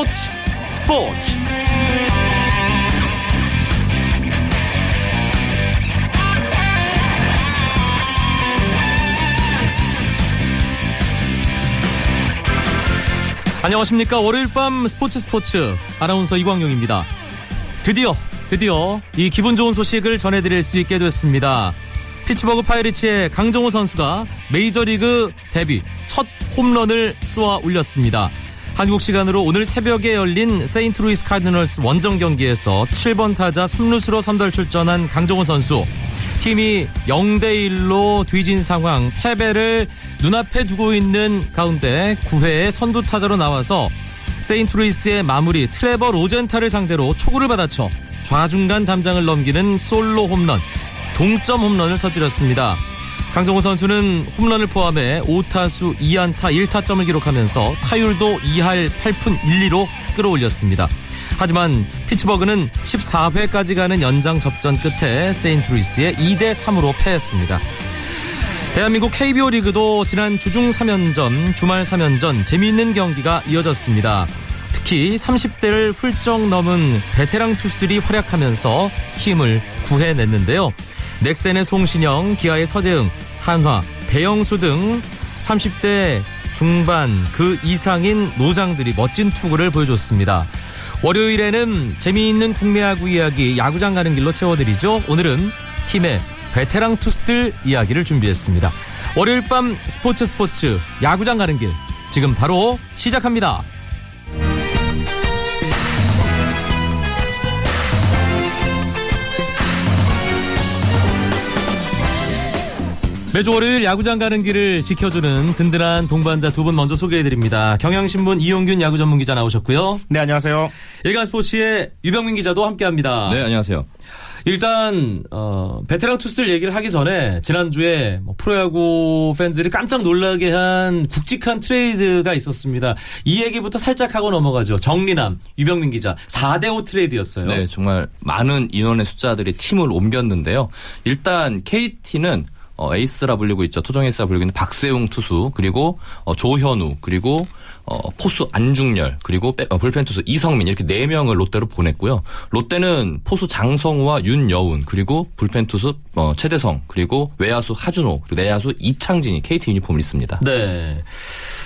스포츠 스포츠. 안녕하십니까. 월요일 밤 스포츠 스포츠. 아나운서 이광용입니다. 드디어 드디어 이 기분 좋은 소식을 전해드릴 수 있게 됐습니다. 피츠버그 파이리츠의 강정호 선수가 메이저리그 데뷔 첫 홈런을 쏘아 올렸습니다 한국 시간으로 오늘 새벽에 열린 세인트루이스 카디널스 원정 경기에서 7번 타자 3루수로 선발 출전한 강정호 선수. 팀이 0대1로 뒤진 상황 패배를 눈앞에 두고 있는 가운데 9회에 선두 타자로 나와서 세인트루이스의 마무리 트레버 로젠탈을 상대로 초구를 받아쳐 좌중간 담장을 넘기는 솔로 홈런 동점 홈런을 터뜨렸습니다. 강정호 선수는 홈런을 포함해 5타수 2안타 1타점을 기록하면서 타율도 2할 8푼 1리로 끌어올렸습니다. 하지만 피츠버그는 14회까지 가는 연장 접전 끝에 세인트루이스에 2대 3으로 패했습니다. 대한민국 KBO 리그도 지난 주중 3연전, 주말 3연전 재미있는 경기가 이어졌습니다. 특히 30대를 훌쩍 넘은 베테랑 투수들이 활약하면서 팀을 구해냈는데요. 넥센의 송신영, 기아의 서재응, 한화, 배영수 등 30대 중반 그 이상인 노장들이 멋진 투구를 보여줬습니다. 월요일에는 재미있는 국내 야구 이야기 야구장 가는 길로 채워드리죠. 오늘은 팀의 베테랑 투수들 이야기를 준비했습니다. 월요일 밤 스포츠 스포츠 야구장 가는 길 지금 바로 시작합니다. 매주 월요일 야구장 가는 길을 지켜주는 든든한 동반자 두 분 먼저 소개해드립니다. 경향신문 이용균 야구 전문 기자 나오셨고요. 네, 안녕하세요. 일간 스포츠의 유병민 기자도 함께합니다. 네, 안녕하세요. 일단 어, 베테랑 투수들 얘기를 하기 전에 지난주에 뭐 프로야구 팬들이 깜짝 놀라게 한 굵직한 트레이드가 있었습니다. 이 얘기부터 살짝 하고 넘어가죠. 정리남 유병민 기자 4대5 트레이드였어요. 네, 정말 많은 인원의 숫자들이 팀을 옮겼는데요. 일단 KT는 어, 에이스라 불리고 있죠. 토종 에이스라 불리고 있는 박세웅 투수 그리고 어, 조현우 그리고 어, 포수 안중열 그리고 백, 어, 불펜 투수 이성민 이렇게 네 명을 롯데로 보냈고요. 롯데는 포수 장성우와 윤여운 그리고 불펜 투수 어, 최대성 그리고 외야수 하준호 그리고 내야수 이창진이 KT 유니폼을 입습니다. 네.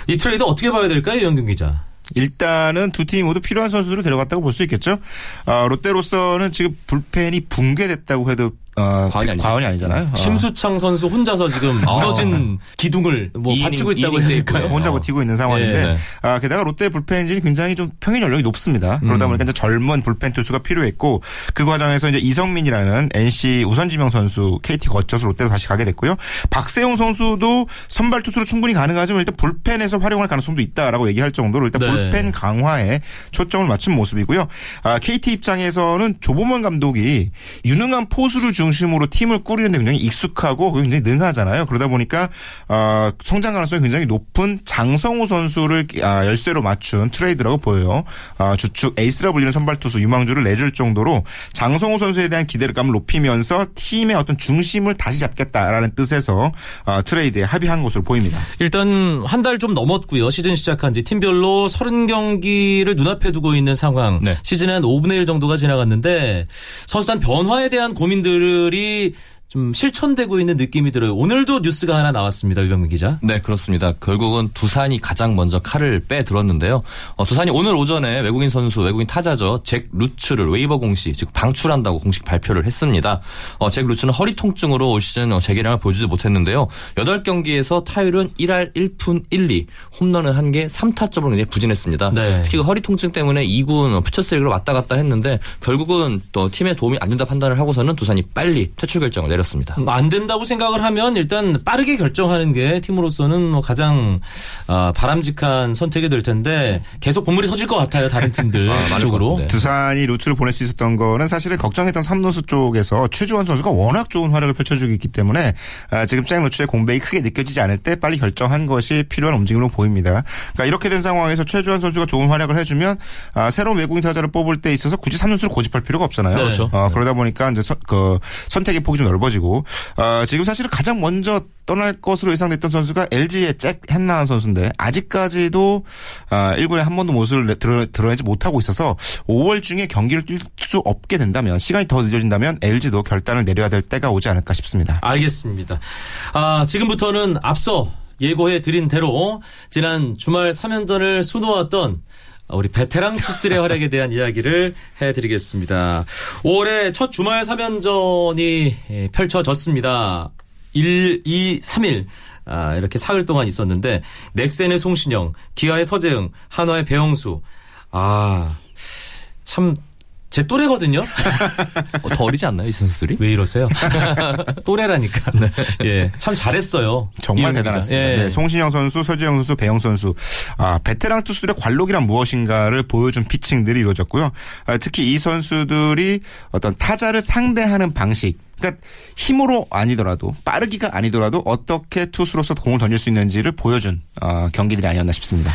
이 트레이드 어떻게 봐야 될까요, 용균 기자? 일단은 두 팀이 모두 필요한 선수들을 데려갔다고 볼 수 있겠죠. 어, 롯데로서는 지금 불펜이 붕괴됐다고 해도 어, 과언이 아니죠. 과언이 아니잖아요. 어. 심수창 선수 혼자서 지금 무너진 기둥을 뭐 이닝, 바치고 있다고 이닝 해야 될까요? 세이브예요. 혼자 어. 버티고 있는 상황인데 예, 네. 아, 게다가 롯데 불펜 엔진이 굉장히 좀 평균 연령이 높습니다. 그러다 보니까 이제 젊은 불펜 투수가 필요했고 그 과정에서 이제 이성민이라는 NC 우선지명 선수 KT 거쳐서 롯데로 다시 가게 됐고요. 박세웅 선수도 선발 투수로 충분히 가능하지만 일단 불펜에서 활용할 가능성도 있다라고 얘기할 정도로 일단 네. 불펜 강화에 초점을 맞춘 모습이고요. 아, KT 입장에서는 조범현 감독이 유능한 포수를 중심으로 팀을 꾸리는데 굉장히 익숙하고 굉장히 능하잖아요. 그러다 보니까 어, 성장 가능성이 굉장히 높은 장성우 선수를 아, 열쇠로 맞춘 트레이드라고 보여요. 아, 주축 에이스라 불리는 선발 투수 유망주를 내줄 정도로 장성우 선수에 대한 기대감을 높이면서 팀의 어떤 중심을 다시 잡겠다라는 뜻에서 아, 트레이드에 합의한 것으로 보입니다. 일단 한 달 좀 넘었고요. 시즌 시작한 지 팀별로 30경기를 눈앞에 두고 있는 상황. 네. 시즌 한 5분의 1 정도가 지나갔는데 선수단 변화에 대한 고민들 이 좀 실천되고 있는 느낌이 들어요. 오늘도 뉴스가 하나 나왔습니다. 유병민 기자. 네, 그렇습니다. 결국은 두산이 가장 먼저 칼을 빼들었는데요. 어, 두산이 오늘 오전에 외국인 선수, 외국인 타자죠. 잭 루츠를 웨이버 공시, 즉 방출한다고 공식 발표를 했습니다. 어, 잭 루츠는 허리 통증으로 올 시즌 어, 재개량을 보여주지 못했는데요. 8경기에서 타율은 1할 1푼 1, 2, 홈런은 1개, 3타점으로 굉장히 부진했습니다. 네. 특히 그 허리 통증 때문에 2군 퓨처스리그로 왔다 갔다 했는데 결국은 또 팀에 도움이 안 된다 판단을 하고서는 두산이 빨리 퇴출 결정을 내렸습니다. 뭐안 된다고 생각을 하면 일단 빠르게 결정하는 게 팀으로서는 뭐 가장 아, 바람직한 선택이 될 텐데 계속 본물이 서질 것 같아요. 다른 팀들 아, 쪽으로. 두산이 루츠를 보낼 수 있었던 거는 사실은 걱정했던 삼루수 쪽에서 최주원 선수가 워낙 좋은 활약을 펼쳐주고 있기 때문에 아, 지금 잭 루츠의 공백이 크게 느껴지지 않을 때 빨리 결정한 것이 필요한 움직임으로 보입니다. 그러니까 이렇게 된 상황에서 최주원 선수가 좋은 활약을 해주면 아, 새로운 외국인 타자를 뽑을 때 있어서 굳이 삼루수를 고집할 필요가 없잖아요. 그렇죠. 어, 그러다 보니까 이제 선, 그 선택의 폭이 좀 접어 지고 어, 지금 사실은 가장 먼저 떠날 것으로 예상됐던 선수가 LG의 잭 헨나한 선수인데 아직까지도 어, 1군에 한 번도 모습을 내- 드러, 드러내지 못하고 있어서 5월 중에 경기를 뛸 수 없게 된다면 시간이 더 늦어진다면 LG도 결단을 내려야 될 때가 오지 않을까 싶습니다. 알겠습니다. 아, 지금부터는 앞서 예고해 드린 대로 지난 주말 3연전을 수놓았던 우리 베테랑 투수들의 활약에 대한 이야기를 해드리겠습니다. 5월에 첫 주말 3연전이 예, 펼쳐졌습니다. 1, 2, 3일. 아, 이렇게 사흘 동안 있었는데, 넥센의 송신영, 기아의 서재흥, 한화의 배영수. 아, 참, 제 또래거든요? 어, 더 어리지 않나요, 이 선수들이? 왜 이러세요? 또래라니까. 예, 참 잘했어요. 정말 대단했습니다. 예. 네, 송신영 선수, 서지영 선수, 배영 선수, 아, 베테랑 투수들의 관록이란 무엇인가를 보여준 피칭들이 이루어졌고요. 아, 특히 이 선수들이 어떤 타자를 상대하는 방식, 그러니까 힘으로 아니더라도 빠르기가 아니더라도 어떻게 투수로서 공을 던질 수 있는지를 보여준 어, 경기들이 아니었나 싶습니다.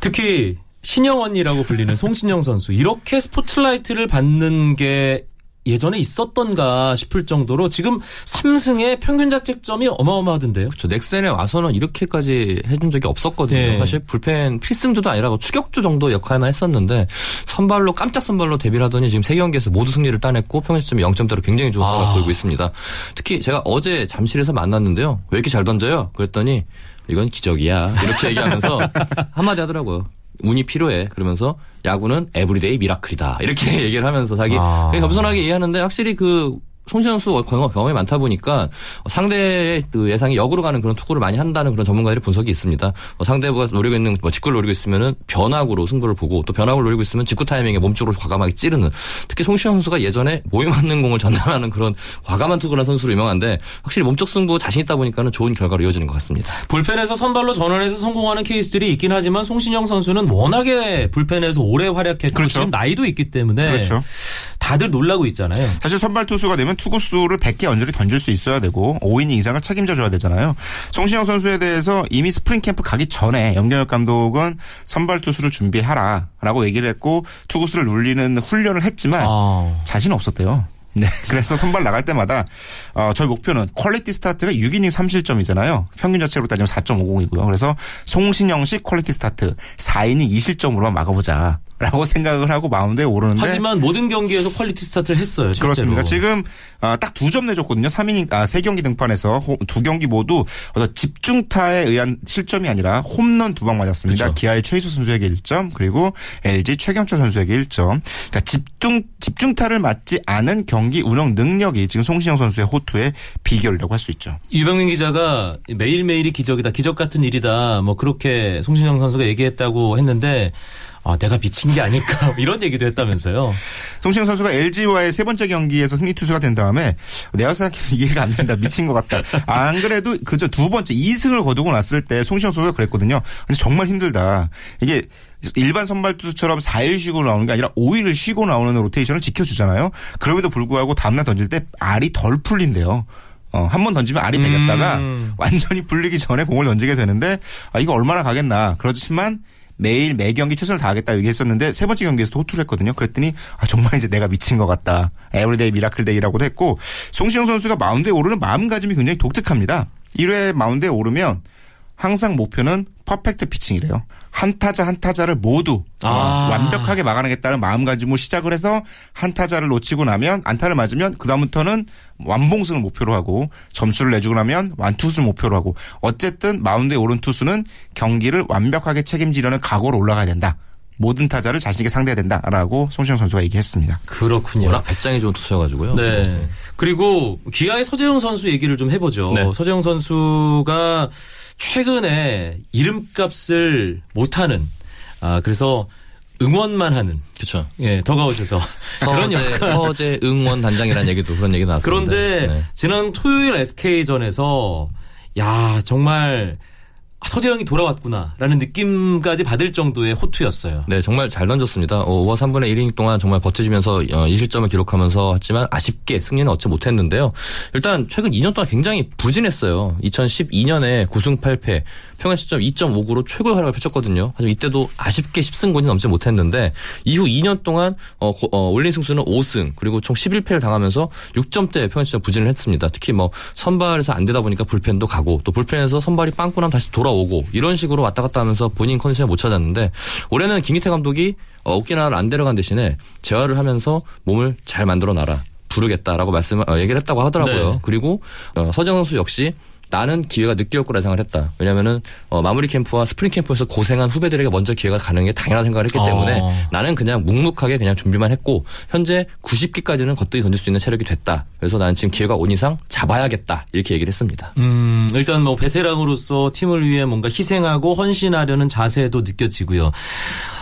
특히 신영 언니라고 불리는 송신영 선수 이렇게 스포트라이트를 받는 게 예전에 있었던가 싶을 정도로 지금 3승의 평균 자책점이 어마어마하던데요. 저 넥센에 와서는 이렇게까지 해준 적이 없었거든요. 네. 사실 불펜 필승조도 아니라 뭐 추격조 정도 역할만 했었는데 선발로 깜짝 선발로 데뷔를 하더니 지금 세 경기에서 모두 승리를 따냈고 평균점이 0점대로 굉장히 좋은 활약을 아. 보이고 있습니다. 특히 제가 어제 잠실에서 만났는데요. 왜 이렇게 잘 던져요? 그랬더니 이건 기적이야. 이렇게 얘기하면서 한마디 하더라고요. 운이 필요해. 그러면서 야구는 everyday miracle이다. 이렇게 얘기를 하면서 자기 아. 겸손하게 얘기하는데 확실히 그 선수 경험, 경험이 많다 보니까 상대의 그 예상이 역으로 가는 그런 투구를 많이 한다는 그런 전문가들의 분석이 있습니다. 뭐 상대가 노리고 있는 뭐 직구를 노리고 있으면은 변화구로 승부를 보고 또 변화구를 노리고 있으면 직구 타이밍에 몸쪽으로 과감하게 찌르는 특히 송신영 선수가 예전에 몸에 맞는 공을 전달하는 그런 과감한 투구라는 선수로 유명한데 확실히 몸쪽 승부 자신 있다 보니까는 좋은 결과로 이어지는 것 같습니다. 불펜에서 선발로 전환해서 성공하는 케이스들이 있긴 하지만 송신영 선수는 워낙에 불펜에서 오래 활약했고 그렇죠. 지금 나이도 있기 때문에 그렇죠. 다들 놀라고 있잖아요. 사실 선발 투수가 되면 투구수를 100개 언저리 던질 수 있어야 되고 5이닝 이상을 책임져 줘야 되잖아요. 송신영 선수에 대해서 이미 스프링 캠프 가기 전에 염경엽 감독은 선발 투수를 준비하라라고 얘기를 했고 투구수를 늘리는 훈련을 했지만 아. 자신 없었대요. 네. 그래서 선발 나갈 때마다 어, 저희 목표는 quality start가 6이닝 3실점이잖아요. 평균자책으로 따지면 4.50이고요. 그래서 송신영식 quality start 4이닝 2실점으로만 막아보자. 라고 생각을 하고 마운드에 오르는데 하지만 모든 경기에서 quality start를 했어요. 실제로. 그렇습니다. 지금 딱 두 점 내줬거든요. 3이닝 아, 세 경기 등판에서 호- 두 경기 모두 집중타에 의한 실점이 아니라 홈런 두 방 맞았습니다. 그렇죠. 기아의 최희수 선수에게 1점 그리고 LG 최경철 선수에게 1점. 그러니까 집중 집중타를 맞지 않은 경기 운영 능력이 지금 송신영 선수의 호투의 비결이라고 할 수 있죠. 유병민 기자가 매일매일이 기적이다. 기적 같은 일이다. 뭐 그렇게 송신영 선수가 얘기했다고 했는데 아, 내가 미친 게 아닐까 뭐 이런 얘기도 했다면서요. 송신영 선수가 LG와의 세 번째 경기에서 승리 투수가 된 다음에 내가 생각해도 이해가 안 된다. 미친 것 같다. 안 그래도 그저 두 번째 2승을 거두고 났을 때 송신영 선수가 그랬거든요. 근데 정말 힘들다. 이게 일반 선발 투수처럼 4일 쉬고 나오는 게 아니라 5일을 쉬고 나오는 로테이션을 지켜주잖아요. 그럼에도 불구하고 다음날 던질 때 알이 덜 풀린대요. 어, 한 번 던지면 알이 배겼다가 음. 완전히 풀리기 전에 공을 던지게 되는데 아, 이거 얼마나 가겠나. 그렇지만 매일 매 경기 최선을 다하겠다 얘기했었는데 세 번째 경기에서 호투를 했거든요. 그랬더니 아, 정말 이제 내가 미친 것 같다. everyday miracle day라고도 했고 송시영 선수가 마운드에 오르는 마음가짐이 굉장히 독특합니다. 1회 마운드에 오르면 항상 목표는 퍼펙트 피칭이래요. 한 타자 한 타자를 모두 어, 아. 완벽하게 막아내겠다는 마음가짐으로 시작을 해서 한 타자를 놓치고 나면 안타를 맞으면 그다음부터는 완봉승을 목표로 하고 점수를 내주고 나면 완투수를 목표로 하고 어쨌든 마운드에 오른 투수는 경기를 완벽하게 책임지려는 각오로 올라가야 된다. 모든 타자를 자신에게 상대해야 된다라고 송시영 선수가 얘기했습니다. 그렇군요. 워낙 배짱이 좋은 투수여가지고요. 네. 그리고 기아의 서재영 선수 얘기를 좀 해보죠. 네. 서재영 선수가 최근에 이름값을 못하는 아 그래서 응원만 하는 그렇죠. 예 더가웃에서 그런 서재, 역할. 서재 응원 단장이라는 얘기도 그런 얘기 나왔습니다. 그런데 네. 지난 토요일 SK전에서 야 정말 아, 서재영이 돌아왔구나라는 느낌까지 받을 정도의 호투였어요. 네, 정말 잘 던졌습니다. 어, 5와 3분의 1이닝 동안 정말 버텨주면서 어, 2실점을 기록하면서 하지만 아쉽게 승리는 얻지 못했는데요. 일단 최근 2년 동안 굉장히 부진했어요. 2012년에 9승 8패, 평균 시점 2.59로 최고의 활약을 펼쳤거든요. 하지만 이때도 아쉽게 10승권이 넘지 못했는데 이후 2년 동안 어, 고, 어, 올린 승수는 5승 그리고 총 11패를 당하면서 6점대 평균 시점 부진을 했습니다. 특히 뭐 선발에서 안 되다 보니까 불펜도 가고 또 불펜에서 선발이 빵꾸 나면 다시 돌아오고 이런 식으로 왔다 갔다 하면서 본인 컨디션을 못 찾았는데 올해는 김기태 감독이 어, 오키나와를 안 데려간 대신에 재활을 하면서 몸을 잘 만들어 놔라. 부르겠다라고 말씀 어, 얘기를 했다고 하더라고요. 네. 그리고 어, 서재응 선수 역시 나는 기회가 늦게 올 거라 생각을 했다. 왜냐면은 어, 마무리 캠프와 스프링 캠프에서 고생한 후배들에게 먼저 기회가 가는 게 당연한 생각을 했기 때문에 어. 나는 그냥 묵묵하게 그냥 준비만 했고 현재 90개까지는 거뜬히 던질 수 있는 체력이 됐다. 그래서 나는 지금 기회가 온 이상 잡아야겠다. 이렇게 얘기를 했습니다. 음, 일단 뭐 베테랑으로서 팀을 위해 뭔가 희생하고 헌신하려는 자세도 느껴지고요.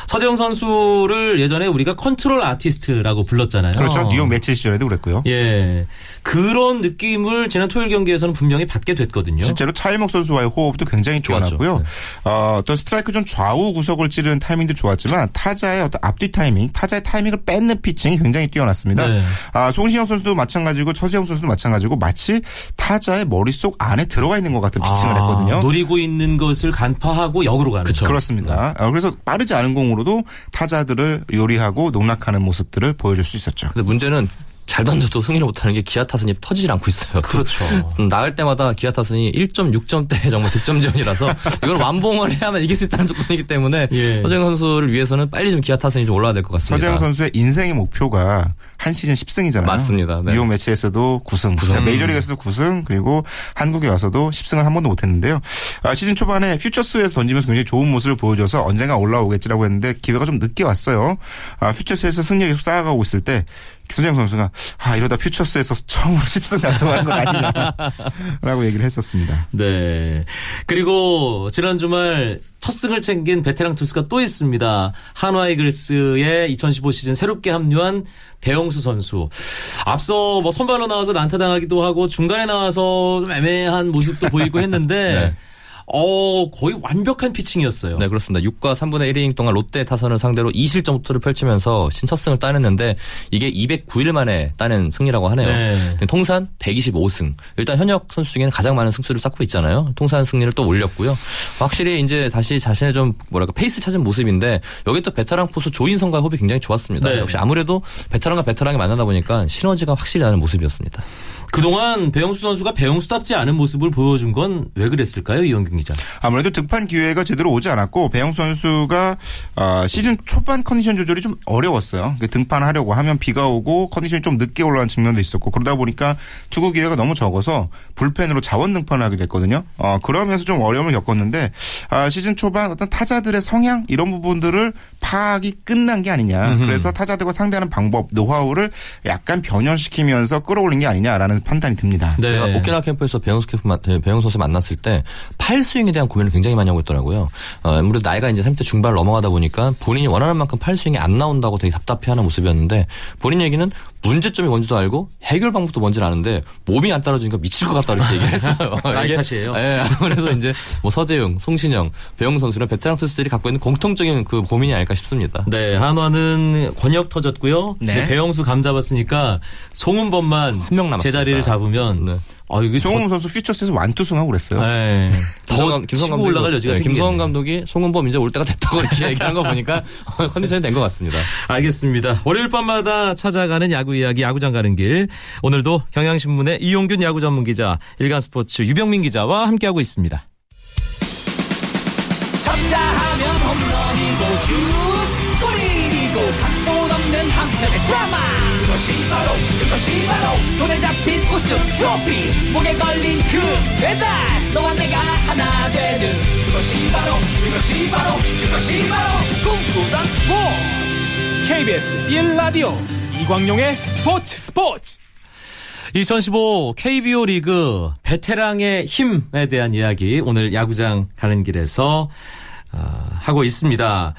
서재응 선수를 예전에 우리가 control artist라고 불렀잖아요. 그렇죠. 뉴욕 메츠 시절에도 그랬고요. 예. 그런 느낌을 지난 토요일 경기에서는 분명히 받게 됐거든요. 실제로 차일목 선수와의 호흡도 굉장히 좋았죠. 뛰어났고요. 네. 어, 어떤 스트라이크 좀 좌우 구석을 찌르는 타이밍도 좋았지만 타자의 어떤 앞뒤 타이밍, 타자의 타이밍을 뺏는 피칭이 굉장히 뛰어났습니다. 네. 아, 송신영 선수도 마찬가지고 서재응 선수도 마찬가지고 마치 타자의 머릿속 안에 들어가 있는 것 같은 피칭을 아, 했거든요. 노리고 있는 것을 간파하고 역으로 가는. 그쵸. 그렇습니다. 어, 그래서 빠르지 않은 공으로 도 타자들을 요리하고 농락하는 모습들을 보여줄 수 있었죠. 근데 문제는 잘 던져도 승리를 못하는 게 기아 타선이 터지질 않고 있어요. 그렇죠. 음, 나갈 때마다 기아 타선이 1.6점대 정말 득점 지원이라서 이걸 완봉을 해야만 이길 수 있다는 조건이기 때문에 예. 서정 선수를 위해서는 빨리 좀 기아 타선이 좀 올라야 될 것 같습니다. 서재영 선수의 인생의 목표가 한 시즌 10승이잖아요. 맞습니다. 네. 뉴욕 매치에서도 9승, 구승. 메이저리그에서도 9승, 그리고 한국에 와서도 10승을 한 번도 못했는데요. 아, 시즌 초반에 퓨처스에서 던지면서 굉장히 좋은 모습을 보여줘서 언젠가 올라오겠지라고 했는데 기회가 좀 늦게 왔어요. 아, 퓨처스에서 승리 계속 쌓아가고 있을 때 기수정 선수가 아 이러다 퓨처스에서 처음으로 10승 달성하는 건 아니냐라고 얘기를 했었습니다. 네. 그리고 지난 주말 첫 승을 챙긴 베테랑 투수가 또 있습니다. 한화 이글스의 2015 시즌 새롭게 합류한 배영수 선수. 앞서 뭐 선발로 나와서 난타당하기도 하고 중간에 나와서 좀 애매한 모습도 보이고 했는데 네. 어, 거의 완벽한 피칭이었어요. 네, 그렇습니다. 6과 3분의 1이닝 동안 롯데 타선을 상대로 2실점 호투를 펼치면서 시즌 첫 승을 따냈는데 이게 209일 만에 따낸 승리라고 하네요. 네. 통산 125승. 일단 현역 선수 중에는 가장 많은 승수를 쌓고 있잖아요. 통산 승리를 또 올렸고요. 확실히 이제 다시 자신의 좀 뭐랄까 페이스 찾은 모습인데 여기 또 베테랑 포수 조인성과의 호흡이 굉장히 좋았습니다. 네. 역시 아무래도 베테랑과 베테랑이 만나다 보니까 시너지가 확실히 나는 모습이었습니다. 그동안 배영수 선수가 배영수답지 않은 모습을 보여준 건 왜 그랬을까요, 이영경 기자? 아무래도 득판 기회가 제대로 오지 않았고 배영수 선수가 어, 시즌 초반 컨디션 조절이 좀 어려웠어요. 그 등판하려고 하면 비가 오고 컨디션이 좀 늦게 올라온 측면도 있었고 그러다 보니까 투구 기회가 너무 적어서 불펜으로 자원 등판을 하게 됐거든요. 어, 그러면서 좀 어려움을 겪었는데 아, 시즌 초반 어떤 타자들의 성향 이런 부분들을 파악이 끝난 게 아니냐. 그래서 타자들과 상대하는 방법, 노하우를 약간 변형시키면서 끌어올린 게 아니냐라는 판단이 듭니다. 네. 제가 오키나와 캠프에서 배영수 캠프 마- 배영수 선수 만났을 때 팔스윙에 대한 고민을 굉장히 많이 하고 있더라고요. 어, 아무래도 나이가 이제 30대 중반을 넘어가다 보니까 본인이 원하는 만큼 팔스윙이 안 나온다고 되게 답답해하는 모습이었는데 본인 얘기는 문제점이 뭔지도 알고 해결 방법도 뭔지를 아는데 몸이 안 따라주니까 미칠 것 같다 이렇게 얘기를 했어요. 나이 탓이에요? 예, 아무래도 이제 뭐 서재영, 송신영, 배영수 선수는 베테랑 투수들이 갖고 있는 공통적인 그 고민이 아닐까 싶습니다. 네, 한화는 권역 터졌고요. 네. 배영수 감 잡았으니까 송은범만 한 명 남았습니다. 제 자리를 잡으면 네. 아 이게 송홍 선수 퓨처스에서 완투승하고 그랬어요. 네. 더 김성감, 치고 감독이 올라갈 여지가 네. 김성원 감독이 송은범 이제 올 때가 됐다고 이렇게 얘기한 거 보니까 컨디션이 된 것 같습니다. 알겠습니다. 월요일 밤마다 찾아가는 야구 이야기 야구장 가는 길. 오늘도 경향신문의 이용균 야구 전문 기자, 일간스포츠 유병민 기자와 함께하고 있습니다. 쳤다 하면 홈런이고 슛 골인이고 각본 없는 한편의 드라마 그것이 바로 그것이 바로 손에 잡힌 우승 트로피. 목에 걸린 그 배달. 너와 내가 하나 되는 그것이 바로 그것이 바로 그것이 바로 꿈꾸던 스포츠. KBS 1라디오 이광용의 스포츠 스포츠. 2015 KBO 리그 베테랑의 힘에 대한 이야기 오늘 야구장 가는 길에서 아, 하고 있습니다.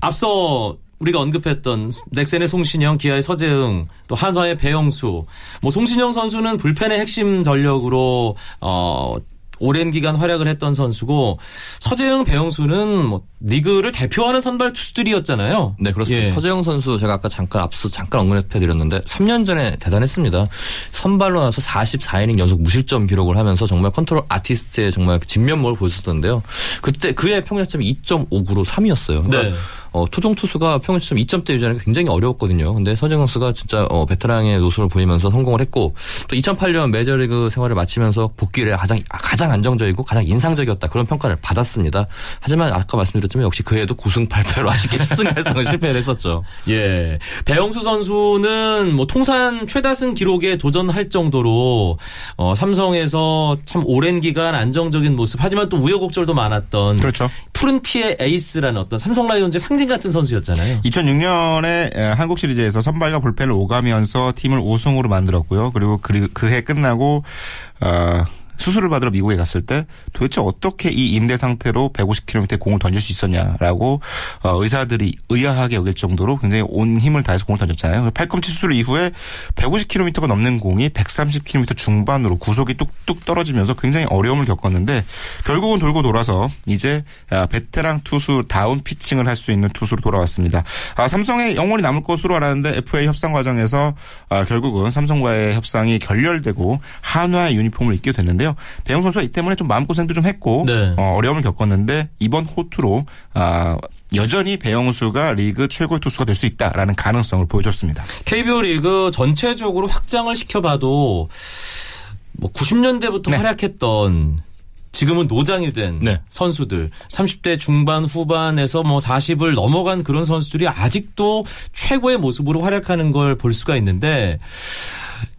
앞서 우리가 언급했던 넥센의 송신영, 기아의 서재응, 또 한화의 배영수. 뭐 송신영 선수는 불펜의 핵심 전력으로 어 오랜 기간 활약을 했던 선수고 서재응, 배영수는 뭐 리그를 대표하는 선발 투수들이었잖아요. 네, 그렇습니다. 예. 서재응 선수 제가 아까 잠깐 앞서 잠깐 언급해 드렸는데 3년 전에 대단했습니다. 선발로 나서 44이닝 연속 무실점 기록을 하면서 정말 control artist의 정말 진면모를 보여줬었는데요. 그때 그의 평균점이 2.59로 3위였어요. 그러니까 네. 어, 토종 투수가 평균점 2점대 유지하는 게 굉장히 어려웠거든요. 근데 서재영 선수가 진짜 어, 베테랑의 노선을 보이면서 성공을 했고 또 2008년 메이저리그 생활을 마치면서 복귀를 가장 가장 안정적이고 가장 인상적이었다 그런 평가를 받았습니다. 하지만 아까 말씀드렸지만 역시 그해도 9승 8패로 아쉽게 10승 8승을 실패를 했었죠. 예. 배영수 선수는 뭐 통산 최다승 기록에 도전할 정도로 어, 삼성에서 참 오랜 기간 안정적인 모습 하지만 또 우여곡절도 많았던 그렇죠. 푸른 피의 에이스라는 어떤 삼성 라이온즈의 상징 같은 선수였잖아요. 2006년에 한국 시리즈에서 선발과 불펜을 오가면서 팀을 우승으로 만들었고요. 그리고 그해 끝나고 어, 수술을 받으러 미국에 갔을 때 도대체 어떻게 이 임대 상태로 150km의 공을 던질 수 있었냐라고 어, 의사들이 의아하게 여길 정도로 굉장히 온 힘을 다해서 공을 던졌잖아요. 팔꿈치 수술 이후에 150km가 넘는 공이 130km 중반으로 구속이 뚝뚝 떨어지면서 굉장히 어려움을 겪었는데 결국은 돌고 돌아서 이제 아, 베테랑 투수 다운 피칭을 할 수 있는 투수로 돌아왔습니다. 아, 삼성에 영원히 남을 것으로 알았는데 FA 협상 과정에서 아, 결국은 삼성과의 협상이 결렬되고 한화의 유니폼을 입게 됐는데 요. 배영 선수가 이 때문에 좀 마음고생도 좀 했고 네. 어, 어려움을 겪었는데 이번 호투로 아, 여전히 배영수가 리그 최고의 투수가 될 수 있다라는 가능성을 보여줬습니다. KBO 리그 전체적으로 확장을 시켜봐도 뭐 90년대부터 네. 활약했던 지금은 노장이 된 네. 선수들 30대 중반 후반에서 뭐 40을 넘어간 그런 선수들이 아직도 최고의 모습으로 활약하는 걸 볼 수가 있는데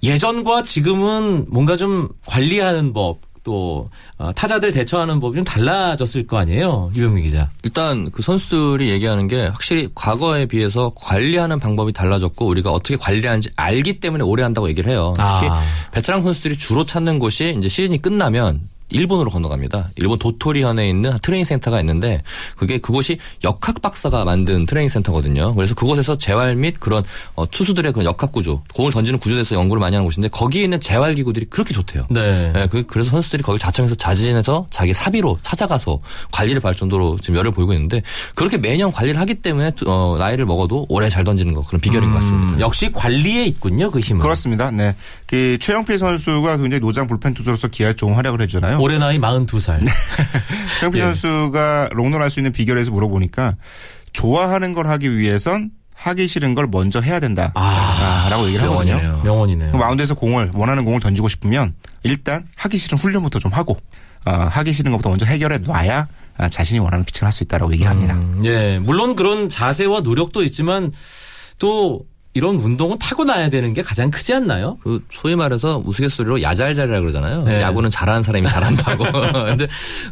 예전과 지금은 뭔가 좀 관리하는 법또 어, 타자들 대처하는 법이 좀 달라졌을 거 아니에요 유병민 기자. 일단 그 선수들이 얘기하는 게 확실히 과거에 비해서 관리하는 방법이 달라졌고 우리가 어떻게 관리하는지 알기 때문에 오래 한다고 얘기를 해요. 특히 아. 베테랑 선수들이 주로 찾는 곳이 이제 시즌이 끝나면 일본으로 건너갑니다. 일본 도토리현에 있는 트레이닝 센터가 있는데 그게 그곳이 역학 박사가 만든 트레이닝 센터거든요. 그래서 그곳에서 재활 및 그런 어, 투수들의 그런 역학 구조, 공을 던지는 구조에 대해서 연구를 많이 하는 곳인데 거기에 있는 재활 기구들이 그렇게 좋대요. 네. 네, 그- 그래서 선수들이 거기 자청해서 자진해서 자기 사비로 찾아가서 관리를 받을 정도로 지금 열을 보이고 있는데 그렇게 매년 관리를 하기 때문에 어, 나이를 먹어도 오래 잘 던지는 거 그런 비결인 것 같습니다. 음, 역시 관리에 있군요 그 힘은. 그렇습니다. 네. 그 최영필 선수가 굉장히 노장 불펜 투수로서 기아에 좋은 활약을 해주잖아요. 올해 나이 42살. 최영필 예. 선수가 롱런 할 수 있는 비결에서 물어보니까 좋아하는 걸 하기 위해선 하기 싫은 걸 먼저 해야 된다. 아, 라고 얘기를 하거든요. 명언이네요. 명언이네요. 그 마운드에서 공을 원하는 공을 던지고 싶으면 일단 하기 싫은 훈련부터 좀 하고 어, 하기 싫은 것부터 먼저 해결해 놔야 아, 자신이 원하는 피칭을 할 수 있다라고 얘기를 합니다. 음, 예, 물론 그런 자세와 노력도 있지만 또 이런 운동은 타고나야 되는 게 가장 크지 않나요? 그 소위 말해서 우스갯소리로 야잘잘이라 그러잖아요. 네. 야구는 잘하는 사람이 잘한다고. 근데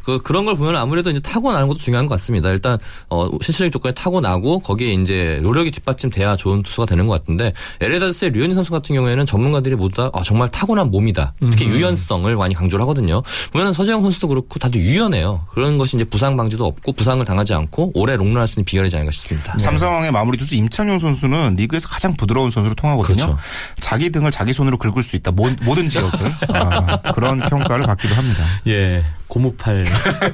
그 그런 걸 보면 아무래도 이제 타고나는 것도 중요한 것 같습니다. 일단 어 실질적 조건에 타고나고 거기에 이제 노력이 뒷받침돼야 좋은 투수가 되는 것 같은데 LA 다저스의 류현진 선수 같은 경우에는 전문가들이 모두 다 아, 정말 타고난 몸이다. 특히 유연성을 많이 강조를 하거든요. 보면 서재영 선수도 그렇고 다들 유연해요. 그런 것이 이제 부상 방지도 없고 부상을 당하지 않고 오래 롱런할 수 있는 비결이지 않을까 싶습니다. 삼성의 마무리 투수 임창용 선수는 리그에서 가장 부드러운 선수로 통하거든요. 그렇죠. 자기 등을 자기 손으로 긁을 수 있다. 모, 든 지역을 아, 그런 평가를 받기도 합니다. 예, 고무팔.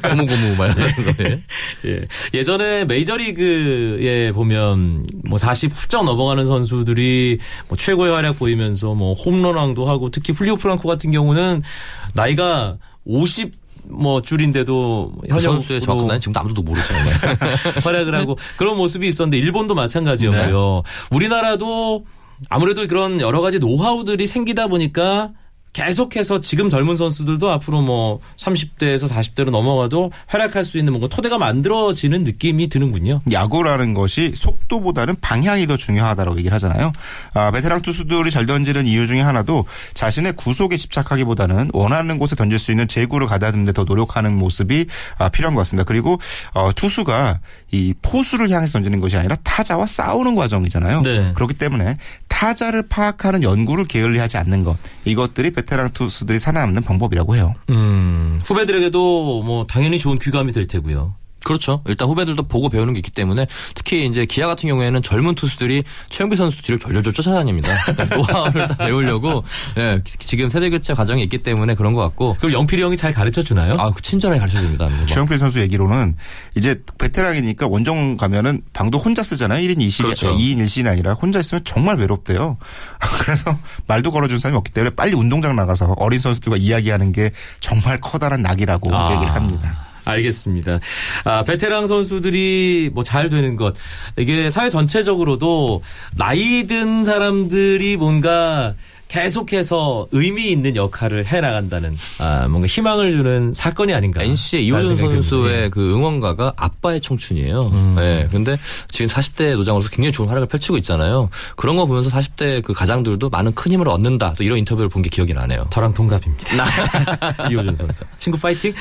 고무고무 말 이런 거. 예. 예. 예전에 메이저리그에 보면 뭐40 훌쩍 넘어가는 선수들이 뭐 최고의 활약 보이면서 뭐 홈런왕도 하고 특히 플리오 프랑코 같은 경우는 나이가 50 뭐 줄인데도 그 선수의 정확한 나이는 지금도 아무도 모르죠. 활약을 하고 그런 모습이 있었는데 일본도 마찬가지였고요. 우리나라도 아무래도 그런 여러 가지 노하우들이 생기다 보니까 계속해서 지금 젊은 선수들도 앞으로 뭐 30대에서 40대로 넘어가도 활약할 수 있는 뭔가 토대가 만들어지는 느낌이 드는군요. 야구라는 것이 속도보다는 방향이 더 중요하다고 얘기를 하잖아요. 아, 베테랑 투수들이 잘 던지는 이유 중에 하나도 자신의 구속에 집착하기보다는 원하는 곳에 던질 수 있는 제구를 가다듬는 데 더 노력하는 모습이 아, 필요한 것 같습니다. 그리고 어, 투수가 이 포수를 향해서 던지는 것이 아니라 타자와 싸우는 과정이잖아요. 네. 그렇기 때문에 타자를 파악하는 연구를 게을리하지 않는 것 이것들이 베테랑 투수들이 살아남는 방법이라고 해요. 음, 후배들에게도 뭐 당연히 좋은 귀감이 될 테고요. 그렇죠. 일단 후배들도 보고 배우는 게 있기 때문에 특히 이제 기아 같은 경우에는 젊은 투수들이 최영비 선수 뒤를 졸졸졸 쫓아다닙니다. 노하우를 다 배우려고 예, 지금 세대 교체 과정이 있기 때문에 그런 것 같고 그럼 영필이 형이 잘 가르쳐 주나요? 아, 그 친절하게 가르쳐 줍니다. 뭐. 최영필 선수 얘기로는 이제 베테랑이니까 원정 가면은 방도 혼자 쓰잖아요. 1인 2실, 그렇죠. 2인 1실이 아니라 혼자 있으면 정말 외롭대요. 그래서 말도 걸어준 사람이 없기 때문에 빨리 운동장 나가서 어린 선수들과 이야기하는 게 정말 커다란 낙이라고 아. 얘기를 합니다. 알겠습니다. 아, 베테랑 선수들이 뭐 잘 되는 것. 이게 사회 전체적으로도 나이 든 사람들이 뭔가 계속해서 의미 있는 역할을 해 나간다는 아, 뭔가 희망을 주는 사건이 아닌가. NC의 이호준 선수의 듭니다. 그 응원가가 아빠의 청춘이에요. 네. 근데 지금 40대 노장으로서 굉장히 좋은 활약을 펼치고 있잖아요. 그런 거 보면서 40대 그 가장들도 많은 큰 힘을 얻는다. 또 이런 인터뷰를 본 게 기억이 나네요. 저랑 동갑입니다. 이호준 선수. 친구 파이팅.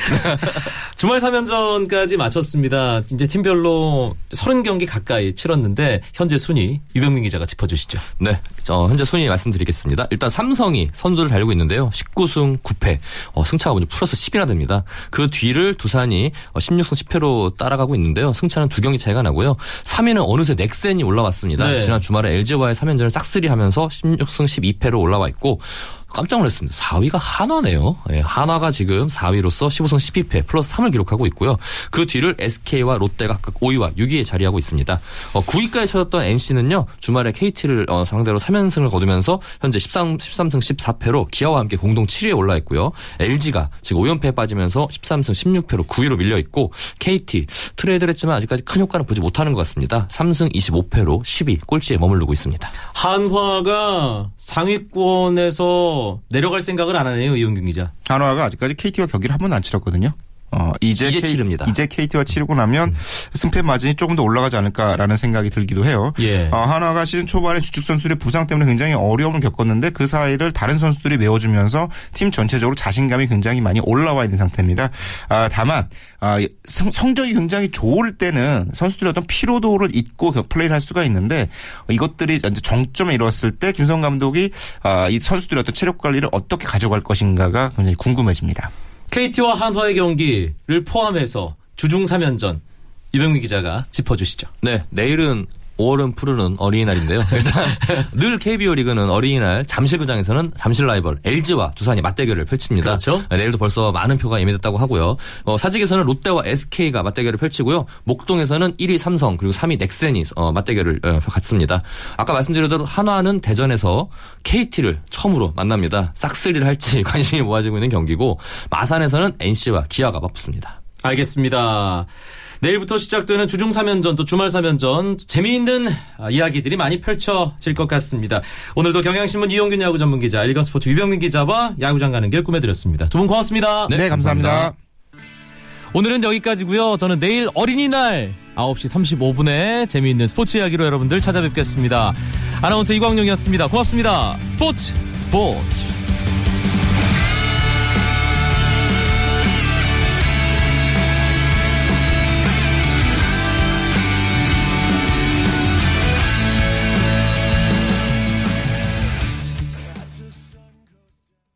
주말 3연전까지 마쳤습니다. 이제 팀별로 30경기 가까이 치렀는데 현재 순위 유병민 기자가 짚어주시죠. 네. 어, 현재 순위 말씀드리겠습니다. 일단 삼성이 선두를 달리고 있는데요. 19승 9패. 어, 승차가 먼저 플러스 10이나 됩니다. 그 뒤를 두산이 어, 16승 10패로 따라가고 있는데요. 승차는 두 경기 차이가 나고요. 3위는 어느새 넥센이 올라왔습니다. 네. 지난 주말에 LG와의 3연전을 싹쓸이 하면서 16승 12패로 올라와 있고 깜짝 놀랐습니다. 4위가 한화네요. 예, 한화가 지금 4위로서 15승 12패 플러스 3을 기록하고 있고요. 그 뒤를 SK와 롯데가 각각 5위와 6위에 자리하고 있습니다. 어, 9위까지 쳐졌던 NC는요. 주말에 KT를 어, 상대로 3연승을 거두면서 현재 13, 13승 14패로 기아와 함께 공동 7위에 올라 있고요. LG가 지금 5연패에 빠지면서 13승 16패로 9위로 밀려 있고 KT 트레이드를 했지만 아직까지 큰 효과는 보지 못하는 것 같습니다. 3승 25패로 10위 꼴찌에 머무르고 있습니다. 한화가 상위권에서 내려갈 생각을 안 하네요, 이용균 기자. 한화가 아직까지 KT와 경기를 한 번도 안 치렀거든요. 어, 이제, 이제 K- 치릅니다. 이제 KT와 치르고 나면 승패 마진이 조금 더 올라가지 않을까라는 생각이 들기도 해요. 예. 어, 한화가 시즌 초반에 주축 선수들의 부상 때문에 굉장히 어려움을 겪었는데 그 사이를 다른 선수들이 메워주면서 팀 전체적으로 자신감이 굉장히 많이 올라와 있는 상태입니다. 아, 다만 아, 성, 성적이 굉장히 좋을 때는 선수들의 어떤 피로도를 잊고 그 플레이를 할 수가 있는데 이것들이 이제 정점에 이뤘을 때 김성 감독이 아, 이 선수들의 어떤 체력 관리를 어떻게 가져갈 것인가가 굉장히 궁금해집니다. KT와 한화의 경기를 포함해서 주중 3연전 유병민 기자가 짚어주시죠. 네, 내일은 5월은 푸르는 어린이날인데요. 일단 늘 KBO 리그는 어린이날 잠실구장에서는 잠실 라이벌 LG와 두산이 맞대결을 펼칩니다. 그렇죠. 네, 내일도 벌써 많은 표가 예매됐다고 하고요. 어, 사직에서는 롯데와 SK가 맞대결을 펼치고요. 목동에서는 1위 삼성 그리고 3위 넥센이 어, 맞대결을 어, 갖습니다. 아까 말씀드렸던 한화는 대전에서 KT를 처음으로 만납니다. 싹쓸이를 할지 관심이 모아지고 있는 경기고 마산에서는 NC와 기아가 맞붙습니다. 알겠습니다. 내일부터 시작되는 주중 3연전 또 주말 3연전 재미있는 아, 이야기들이 많이 펼쳐질 것 같습니다. 오늘도 경향신문 이용균 야구 전문 기자, 일간스포츠 유병민 기자와 야구장 가는 길 꾸며드렸습니다. 두 분 고맙습니다. 네, 감사합니다. 오늘은 여기까지고요. 저는 내일 어린이날 9시 35분에 재미있는 스포츠 이야기로 여러분들 찾아뵙겠습니다. 아나운서 이광용이었습니다. 고맙습니다. 스포츠 스포츠